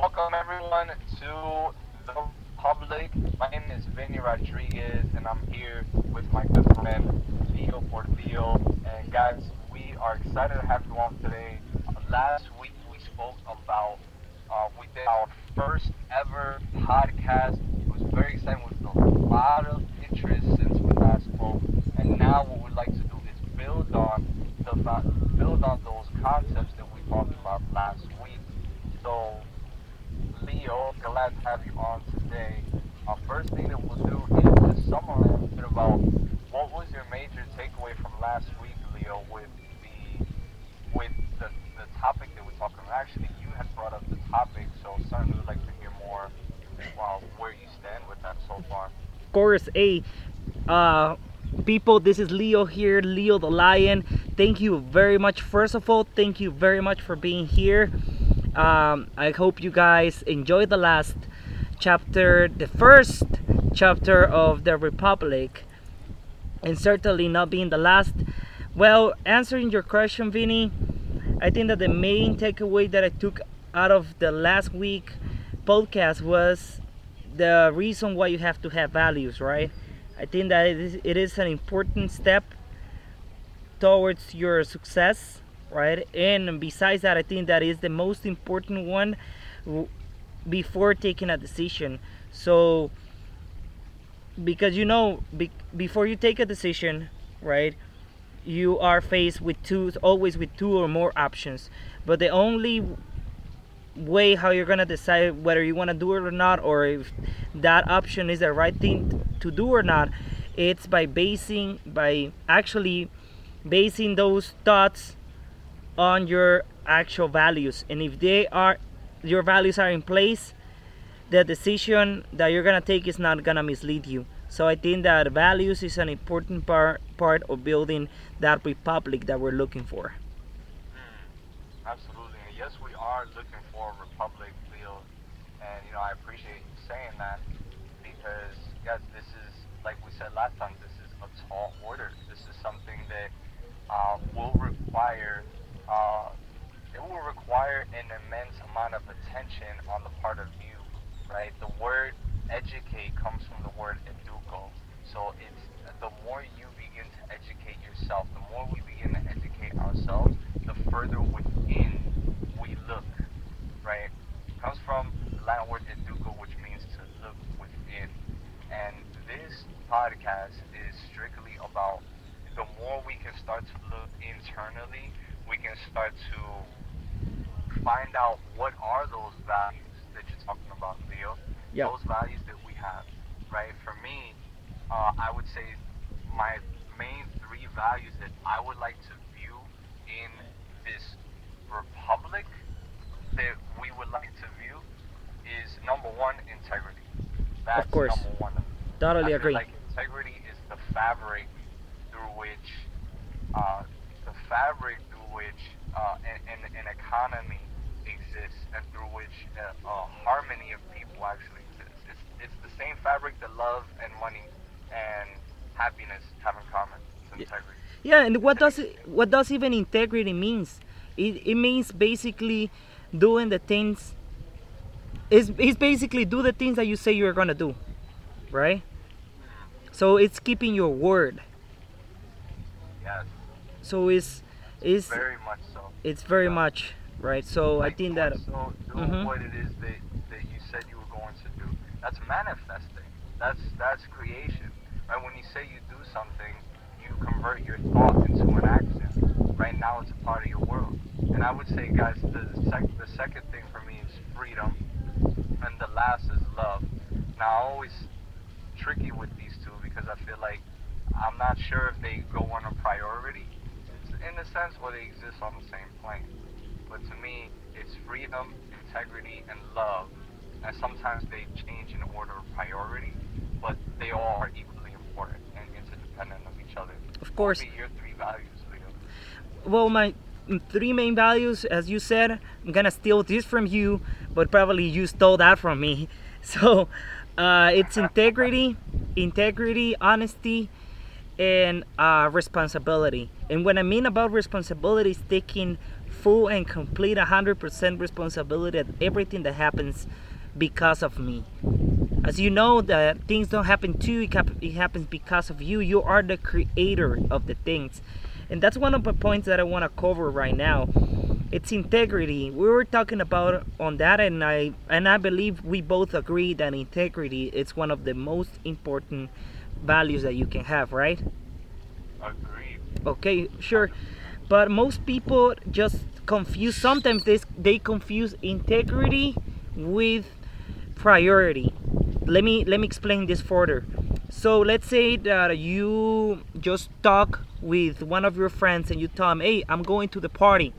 welcome everyone to the public. My name is Vinny Rodriguez, and I'm here with my good friend Leo Portillo. And guys, we are excited to have you on today. Last week we spoke about uh, we did our first ever podcast. It was very exciting with a lot of interest since we last spoke. And now what we'd like to do is build on the build on those concepts that we talked about last week. So Leo, glad to have you on today. Our first thing that we'll do is summarize a bit about what was your major takeaway from last week, Leo, with the with the, the topic that we're talking about. Actually, you had brought up the topic, so certainly would like to hear more well, where you stand with that so far. Of course, a uh, people, this is Leo here, Leo the Lion. Thank you very much. First of all, thank you very much for being here. Um, I hope you guys enjoy the last chapter, the first chapter of the Republic, and certainly not being the last. Well, answering your question, Vinny, I think that the main takeaway that I took out of the last week podcast was the reason why you have to have values, right? I think that it is, it is an important step towards your success right? And besides that i think that is the most important one before taking a decision. So because you know be, before you take a decision right you are faced with two always with two or more options. But the only way how you're gonna decide whether you want to do it or not or if that option is the right thing to do or not it's by basing by actually basing those thoughts on your actual values. And if they are your values are in place the decision that you're gonna take is not gonna mislead you. So i think that values is an important part part of building that republic that we're looking for. Mm, absolutely. And yes we are looking for a republic leo. And you know i appreciate you saying that because guys this is like we said last time this is a tall order. This is something that uh, will require uh, it will require an immense amount of attention on the part of you, right? The word educate comes from the word educo. So it's the more you begin to educate yourself, the more we begin to educate ourselves, the further within we look, right? It comes from the Latin word educo, which means to look within. And this podcast is strictly about the more we can start to look internally we can start to find out what are those values that you're talking about, Leo. Yep. Those values that we have, right? For me, uh, I would say my main three values that I would like to view in this republic that we would like to view is number one, integrity. That's of course. number one. Totally I agree. Like integrity is the fabric through which uh, the fabric through which uh, an, an, economy exists and through which uh, a harmony of people actually exists. It's, it's the same fabric that love and money and happiness have in common. It's integrity. Yeah, and what does it, what does even integrity means? It, it means basically doing the things. It's, it's basically do the things that you say you're gonna do, right? So it's keeping your word. Yes. So it's it's very much so. It's very yeah. much right. So like I think that so do mm-hmm. what it is that, that you said you were going to do. That's manifesting. That's that's creation. Right? When you say you do something, you convert your thought into an action. Right now, it's a part of your world. And I would say, guys, the sec- the second thing for me is freedom, and the last is love. Now, I always tricky with these two because I feel like I'm not sure if they go on a priority in a sense, or they exist on the same plane. But to me, it's freedom, integrity, and love. And sometimes they change in order of priority, but they all are equally important and interdependent of each other. Of course. your three values, Leo? Well, my three main values, as you said, I'm gonna steal this from you, but probably you stole that from me. So, uh, it's integrity, integrity, honesty, and uh, responsibility. And what I mean about responsibility is taking full and complete 100% responsibility of everything that happens because of me. As you know, that things don't happen to you, it happens because of you. You are the creator of the things. And that's one of the points that I want to cover right now. It's integrity. We were talking about on that and I and I believe we both agree that integrity is one of the most important values that you can have, right? Agreed. Okay, sure. But most people just confuse sometimes they they confuse integrity with priority. Let me let me explain this further. So let's say that you just talk with one of your friends and you tell them, "Hey, I'm going to the party."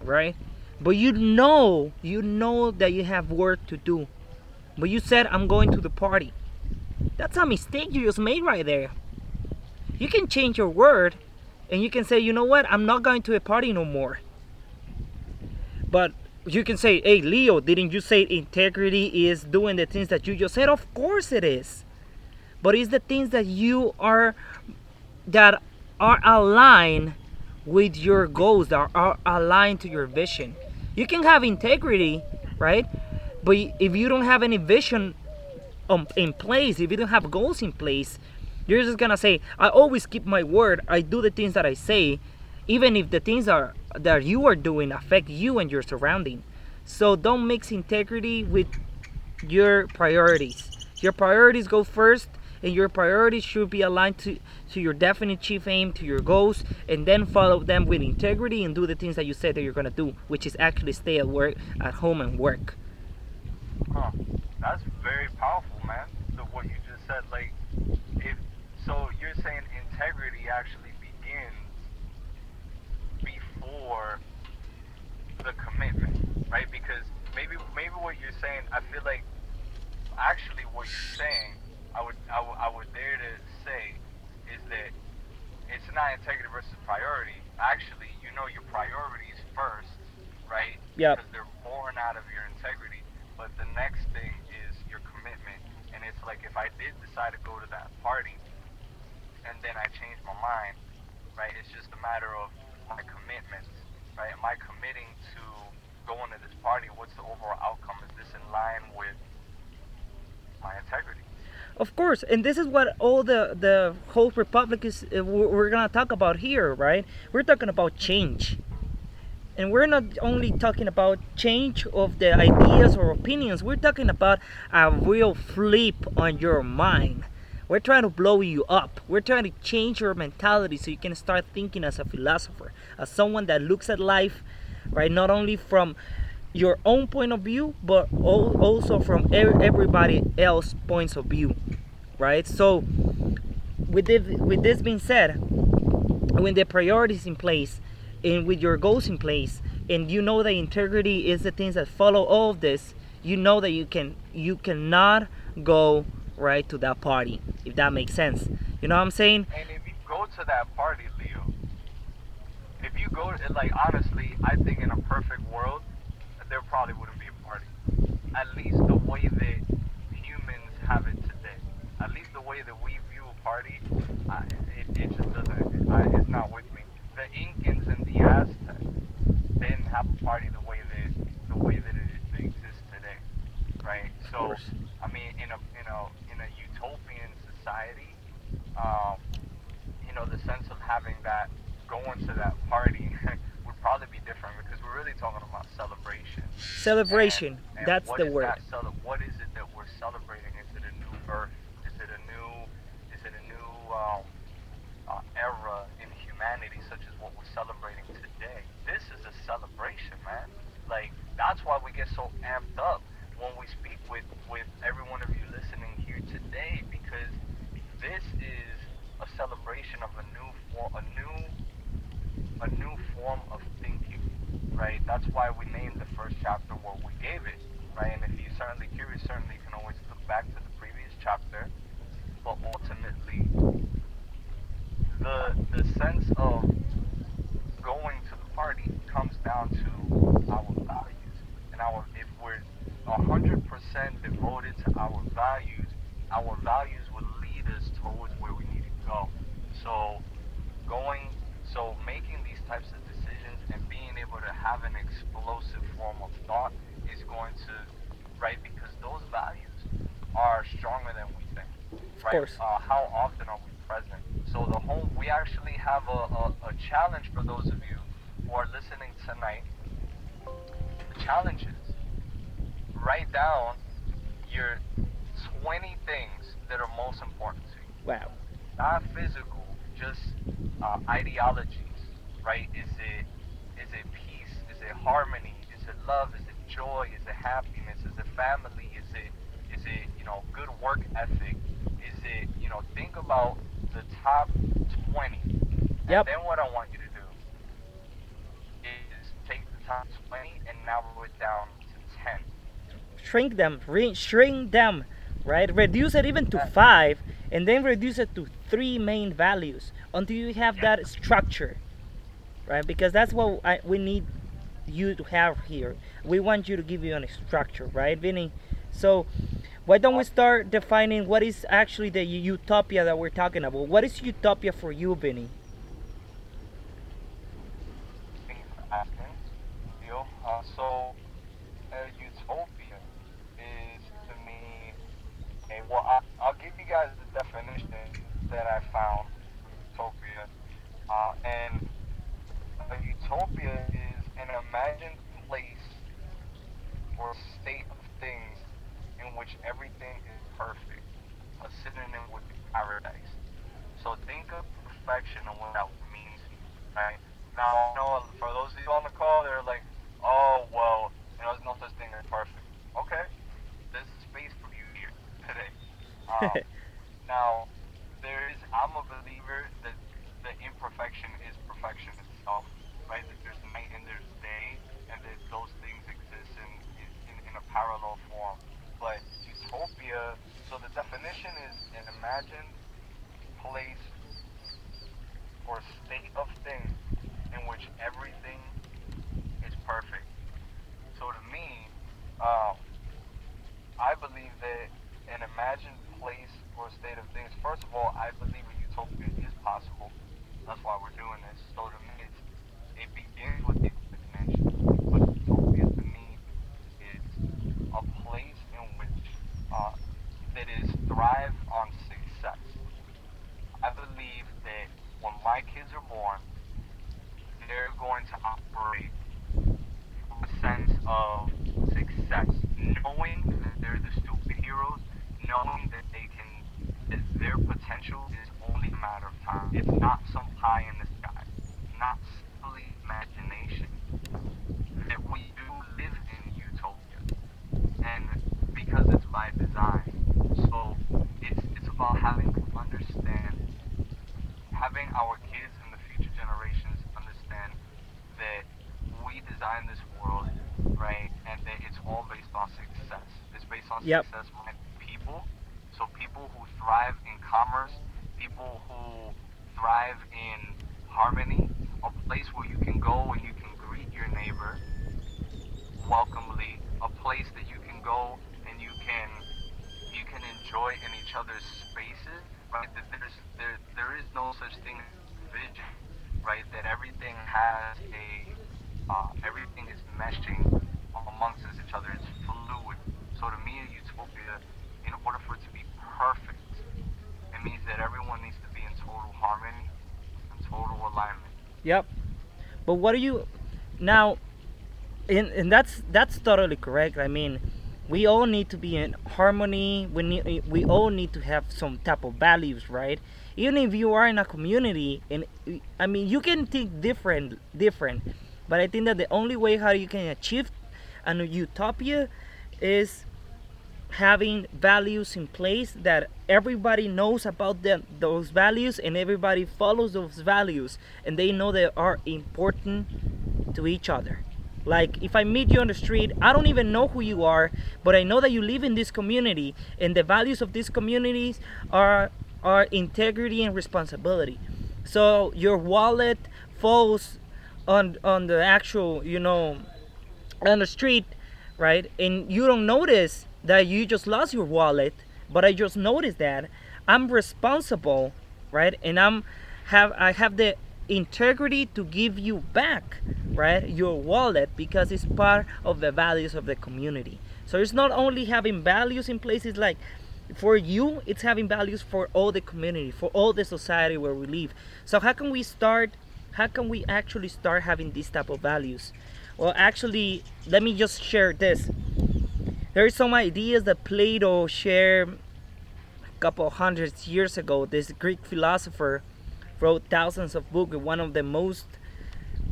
Right? But you know, you know that you have work to do. But you said, "I'm going to the party." That's a mistake you just made right there. You can change your word and you can say, you know what, I'm not going to a party no more. But you can say, hey, Leo, didn't you say integrity is doing the things that you just said? Of course it is. But it's the things that you are, that are aligned with your goals, that are aligned to your vision. You can have integrity, right? But if you don't have any vision um, in place, if you don't have goals in place, you're just gonna say, I always keep my word. I do the things that I say, even if the things are that you are doing affect you and your surrounding. So don't mix integrity with your priorities. Your priorities go first, and your priorities should be aligned to, to your definite chief aim, to your goals, and then follow them with integrity and do the things that you said that you're gonna do, which is actually stay at work, at home, and work. Huh. That's very powerful, man. So what you just said, like, you're saying integrity actually begins before the commitment, right? Because maybe maybe what you're saying, I feel like actually what you're saying, I would I would, I would dare to say is that it's not integrity versus priority. Actually, you know your priorities first, right? Yeah. Because they're born out of your integrity. But the next thing like if I did decide to go to that party and then I change my mind, right? It's just a matter of my commitment, right? Am I committing to going to this party? What's the overall outcome? Is this in line with my integrity? Of course, and this is what all the the whole republic is. Uh, we're gonna talk about here, right? We're talking about change and we're not only talking about change of the ideas or opinions, we're talking about a real flip on your mind. We're trying to blow you up. We're trying to change your mentality so you can start thinking as a philosopher, as someone that looks at life, right, not only from your own point of view, but also from everybody else points of view, right? So, with this, with this being said, when the priorities in place, and with your goals in place and you know that integrity is the things that follow all of this you know that you can you cannot go right to that party if that makes sense. You know what i'm saying? And if you go to that party leo if you go like honestly i think in a perfect world there probably wouldn't be a party. At least the way that humans have it today at least the way that we view a party uh, it, it just doesn't uh, it's not with me the incans and the Aztecs didn't have a party the way that the way that it, exists today, right? So, I mean, in a in a in a utopian society, um, you know, the sense of having that going to that party would probably be different because we're really talking about celebration. And, and That's the word. Cele- what is it that we're celebrating? Is it a new birth? Is it a new? Is it a new um, uh, era in humanity, such as what we're celebrating today. This is a celebration, man. Like that's why we get so amped up when we speak with with every one of you listening here today, because this is a celebration of a new form, a new a new form of thinking, right? That's why we named the first chapter what we gave it, right? And if you're certainly curious, certainly you can always look back to the previous chapter. But ultimately, the the sense of going to the party comes down to our values and our if we're 100% devoted to our values, our values will lead us towards where we need to go. So going, so making these types of have an explosive form of thought is going to, right? Because those values are stronger than we think, right? course. Uh, how often are we present? So the whole, we actually have a, a, a challenge for those of you who are listening tonight. The challenge is write down your 20 things that are most important to you Wow. not physical, just uh, ideologies, right? Is it it harmony? Is it love? Is it joy? Is it happiness? Is it family? Is it is it you know good work ethic? Is it you know think about the top twenty. Yep. And then what I want you to do is take the top twenty and narrow it down to ten. Shrink them. Re- shrink them. Right. Reduce it even to five, and then reduce it to three main values until you have that structure. Right. Because that's what I, we need you to have here. We want you to give you a structure, right, Vinny? So. Why don't we start defining what is actually the utopia that we're talking about? What is utopia for you, Vinny? Uh, so, utopia is to me, a, well, I, I'll give you guys the definition that I found utopia. Uh, and an imagined place or a state of things in which everything is perfect. A synonym would be paradise. So think of perfection and what that means, right? Now, I know for those of you on the call, they're like, oh, well, you know, there's no such thing as perfect. Okay, there's space for you here today. Um, now, there is, I'm a believer that the imperfection is perfection itself, right? That there's night and there's day, and that those things exist in, in, in a parallel form. But utopia, so the definition is an imagined place or state of things in which everything is perfect. So to me, um, I believe that an imagined place or state of things, first of all, I believe a utopia is possible. That's why we're doing this. So to me, it begins with the imagination. But utopia to me is a place in which uh, that is thrive on success. I believe that when my kids are born, they're going to operate a sense of success, knowing that they're the superheroes, knowing that they can, that their potential is only a matter of time. It's not some pie in the sky, not silly imagination. That we do live in utopia, and because it's by design. So it's it's about having to understand, having our kids and the future generations understand that we design this world, right, and that it's all based on success. It's based on Yep. success by people. So people who thrive in commerce, people who thrive in harmony, a place where you can go and you can greet your neighbor welcomely, a place that you can go and you can you can enjoy in each other's spaces, right? That there's there there is no such thing as vision, right? That everything has a uh, everything is meshing amongst each other. It's fluid. So to me, utopia, in order for it to be perfect, it means that everyone needs to be in total harmony and total alignment. Yep. But what do you now? And, and that's that's totally correct. I mean, we all need to be in harmony. We need we all need to have some type of values, right? Even if you are in a community, and I mean, you can think different, different. But I think that the only way how you can achieve an utopia is having values in place that everybody knows about them, those values and everybody follows those values and they know they are important to each other like if i meet you on the street i don't even know who you are but i know that you live in this community and the values of these communities are are integrity and responsibility. So your wallet falls on on the actual you know on the street right? And you don't notice that you just lost your wallet but i just noticed that. I'm responsible right? And i'm have i have the integrity to give you back, right? Your wallet because it's part of the values of the community. So it's not only having values in places like for you, it's having values for all the community, for all the society where we live. So how can we start? How can we actually start having these type of values? Well, actually, let me just share this. There are some ideas that Plato shared a couple of hundreds years ago. This Greek philosopher wrote thousands of books. One of the most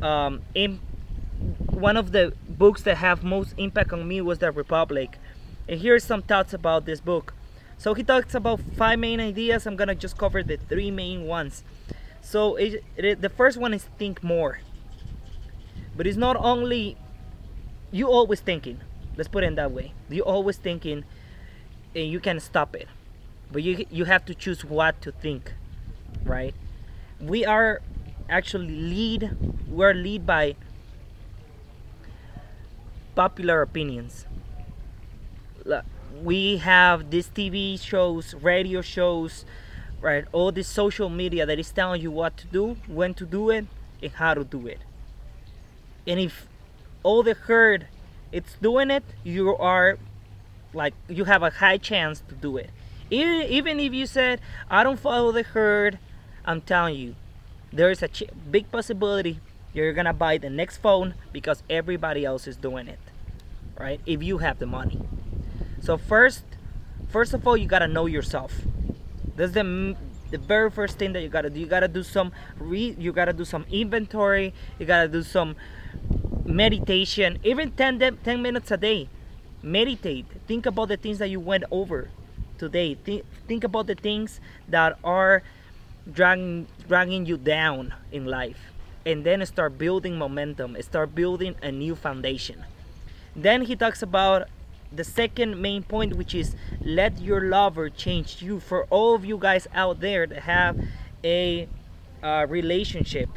um, in, one of the books that have most impact on me was the Republic. And here's some thoughts about this book. So he talks about five main ideas. I'm gonna just cover the three main ones. So it, it, the first one is think more. But it's not only you always thinking. Let's put it in that way. You always thinking, and you can stop it. But you you have to choose what to think, right? We are actually lead. We're lead by popular opinions. We have these TV shows, radio shows, right? All this social media that is telling you what to do, when to do it, and how to do it. And if all the herd it's doing it, you are like you have a high chance to do it. Even, even if you said I don't follow the herd, I'm telling you, there is a big possibility you're gonna buy the next phone because everybody else is doing it, right? If you have the money. So first, first of all, you gotta know yourself. That's the the very first thing that you gotta do. You gotta do some re. You gotta do some inventory. You gotta do some meditation. Even 10, 10 minutes a day. Meditate. Think about the things that you went over today. Think, think about the things that are dragging dragging you down in life. And then start building momentum start building a new foundation. Then he talks about the second main point which is let your lover change you. For all of you guys out there that have a uh, relationship.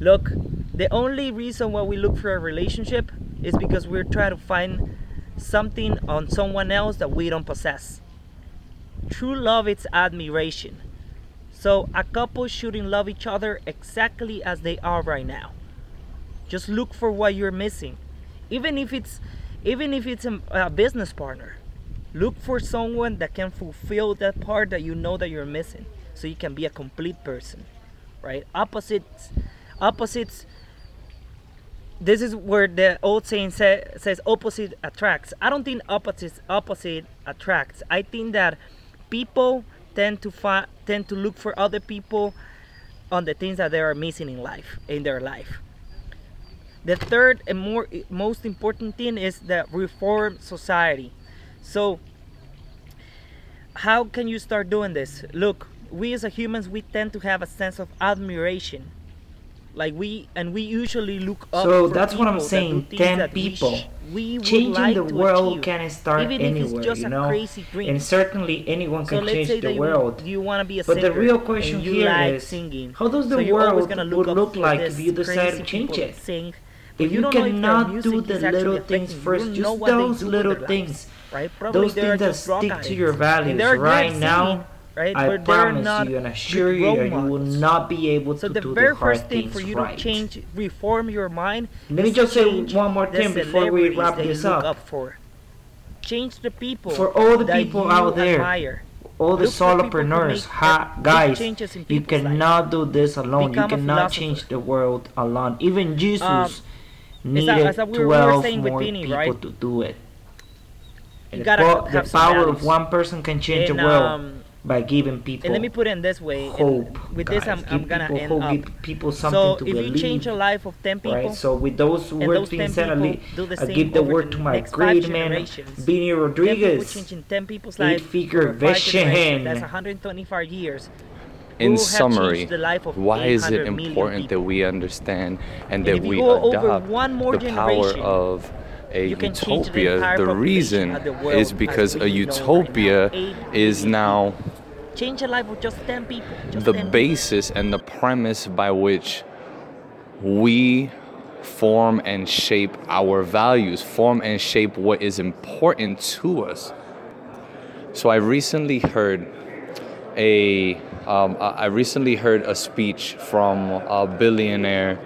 Look the only reason why we look for a relationship is because we're trying to find something on someone else that we don't possess. True love is admiration so a couple shouldn't love each other exactly as they are right now. Just look for what you're missing. Even if it's even if it's a, a business partner. Look for someone that can fulfill that part that you know that you're missing so you can be a complete person. Right? Opposites opposites this is where the old saying say, says opposite attracts. I don't think opposite opposite attracts. I think that people tend to tend to look for other people on the things that they are missing in life in their life. The third and more most important thing is the reform society. So how can you start doing this? Look we as humans we tend to have a sense of admiration like we and we usually look up so that's what i'm saying. 10 people. we, we changing like the world can start anywhere you know? and certainly anyone can so change the world you, you want to be a but the real question here like is singing. how does the so world look would look like if you decide to change it? sing, if you, you cannot do the little things first just those little things. right? those things that stick to your values right now right? I but promise you and assure you you will not be able so to the do very the first thing for you right. to change, reform your mind. Let me just say one more thing before we wrap this up. up for. Change the people. For all the people out there. Admire. All the solopreneurs, ha, guys, you cannot life. do this alone. Become you cannot change the world alone. Even Jesus um, needed as we 12 more Pini, people right? to do it. You the, the power of one person can change and, the world. Um, by giving people and let me put it in this way hope with guys. this i'm, I'm gonna end hope, up. give people something so to if believe, you change a life of 10 people right so with those words being said i give the word to my great man Vinny Rodriguez. 10 people 10 people's life figure vision that's 125 years. In summary, why is it important that we understand and, and that we adopt the power of a utopia. The, the reason the is because a utopia right is now change the life of just 10 people. Just the 10 basis people. and the premise by which we form and shape our values, form and shape what is important to us. So I recently heard a Um, I recently heard a speech from a billionaire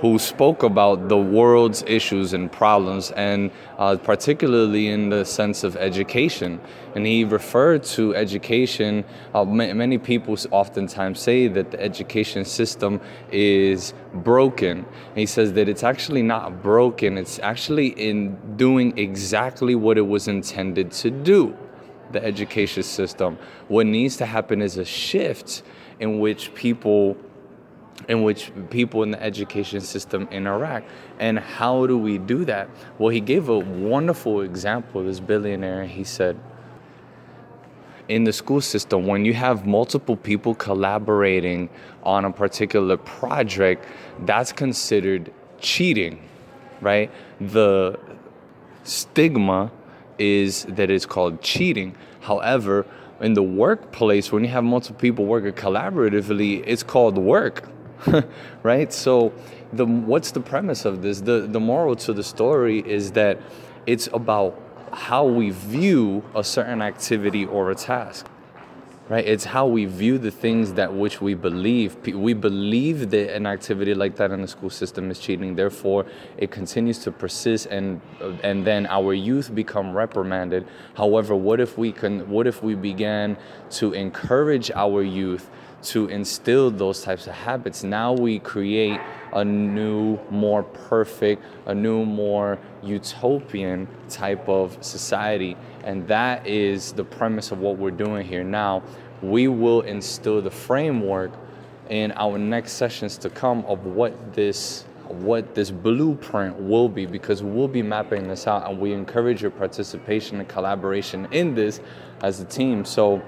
who spoke about the world's issues and problems, and uh, particularly in the sense of education. And he referred to education. Uh, many people oftentimes say that the education system is broken. And he says that it's actually not broken, it's actually in doing exactly what it was intended to do the education system. What needs to happen is a shift in which people in which people in the education system interact. And how do we do that? Well, he gave a wonderful example, this billionaire. He said, in the school system, when you have multiple people collaborating on a particular project, that's considered cheating, right? The stigma is that it's called cheating. However, in the workplace, when you have multiple people working collaboratively, it's called work right? So, the what's the premise of this? The the moral to the story is that it's about how we view a certain activity or a task right it's how we view the things that which we believe we believe that an activity like that in the school system is cheating therefore it continues to persist and and then our youth become reprimanded however what if we can what if we began to encourage our youth to instill those types of habits now we create a new more perfect a new more utopian type of society and that is the premise of what we're doing here. Now, we will instill the framework in our next sessions to come of what this what this blueprint will be because we'll be mapping this out and we encourage your participation and collaboration in this as a team. So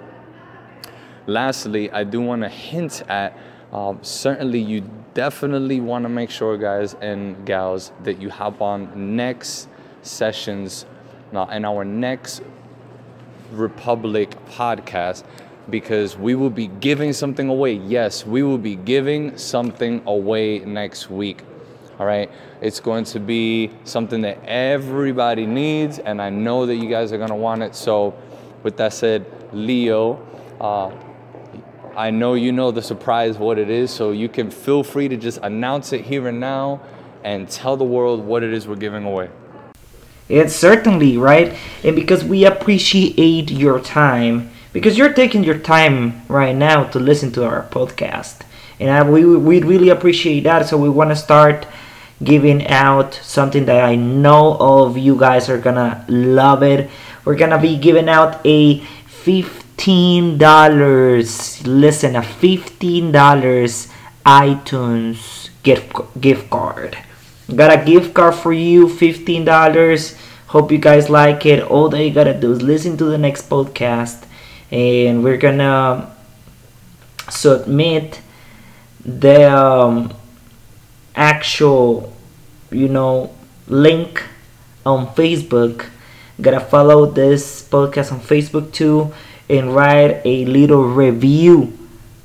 lastly, I do want to hint at um, certainly you definitely want to make sure guys and gals that you hop on next sessions now in our next Republic podcast because we will be giving something away. Yes, we will be giving something away next week. All right, it's going to be something that everybody needs, and I know that you guys are going to want it. So, with that said, Leo, uh, I know you know the surprise what it is, so you can feel free to just announce it here and now and tell the world what it is we're giving away. It's certainly right, and because we appreciate your time, because you're taking your time right now to listen to our podcast, and I, we we really appreciate that. So we want to start giving out something that I know all of you guys are gonna love it. We're gonna be giving out a fifteen dollars. Listen, a fifteen dollars iTunes gift gift card Got a gift card for you, $15. Hope you guys like it. All that you gotta do is listen to the next podcast, and we're gonna submit the um, actual, you know, link on Facebook. Gotta follow this podcast on Facebook too, and write a little review.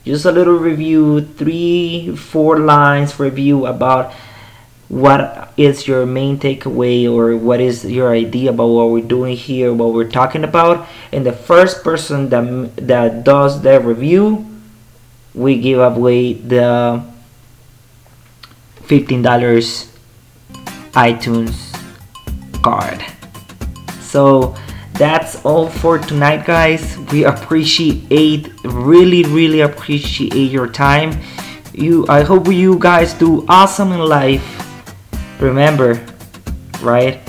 Just a little review, three, four lines review about what is your main takeaway or what is your idea about what we're doing here what we're talking about and the first person that that does the review we give away the $15 iTunes card so that's all for tonight guys we appreciate really really appreciate your time you i hope you guys do awesome in life remember, right,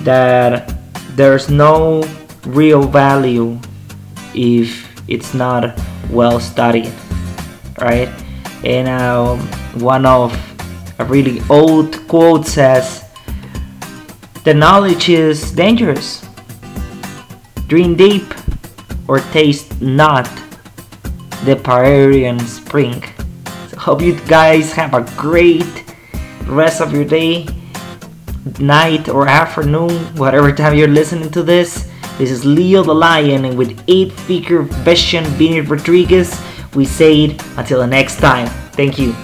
that there's no real value if it's not well studied, right? And um, one of a really old quote says, "The knowledge is dangerous. Drink deep, or taste not the Pierian spring." So hope you guys have a great rest of your day, night, or afternoon, whatever time you're listening to this. This is Leo the Lion, and with 8 figure vision, Vinny Rodriguez, we say it until the next time. Thank you.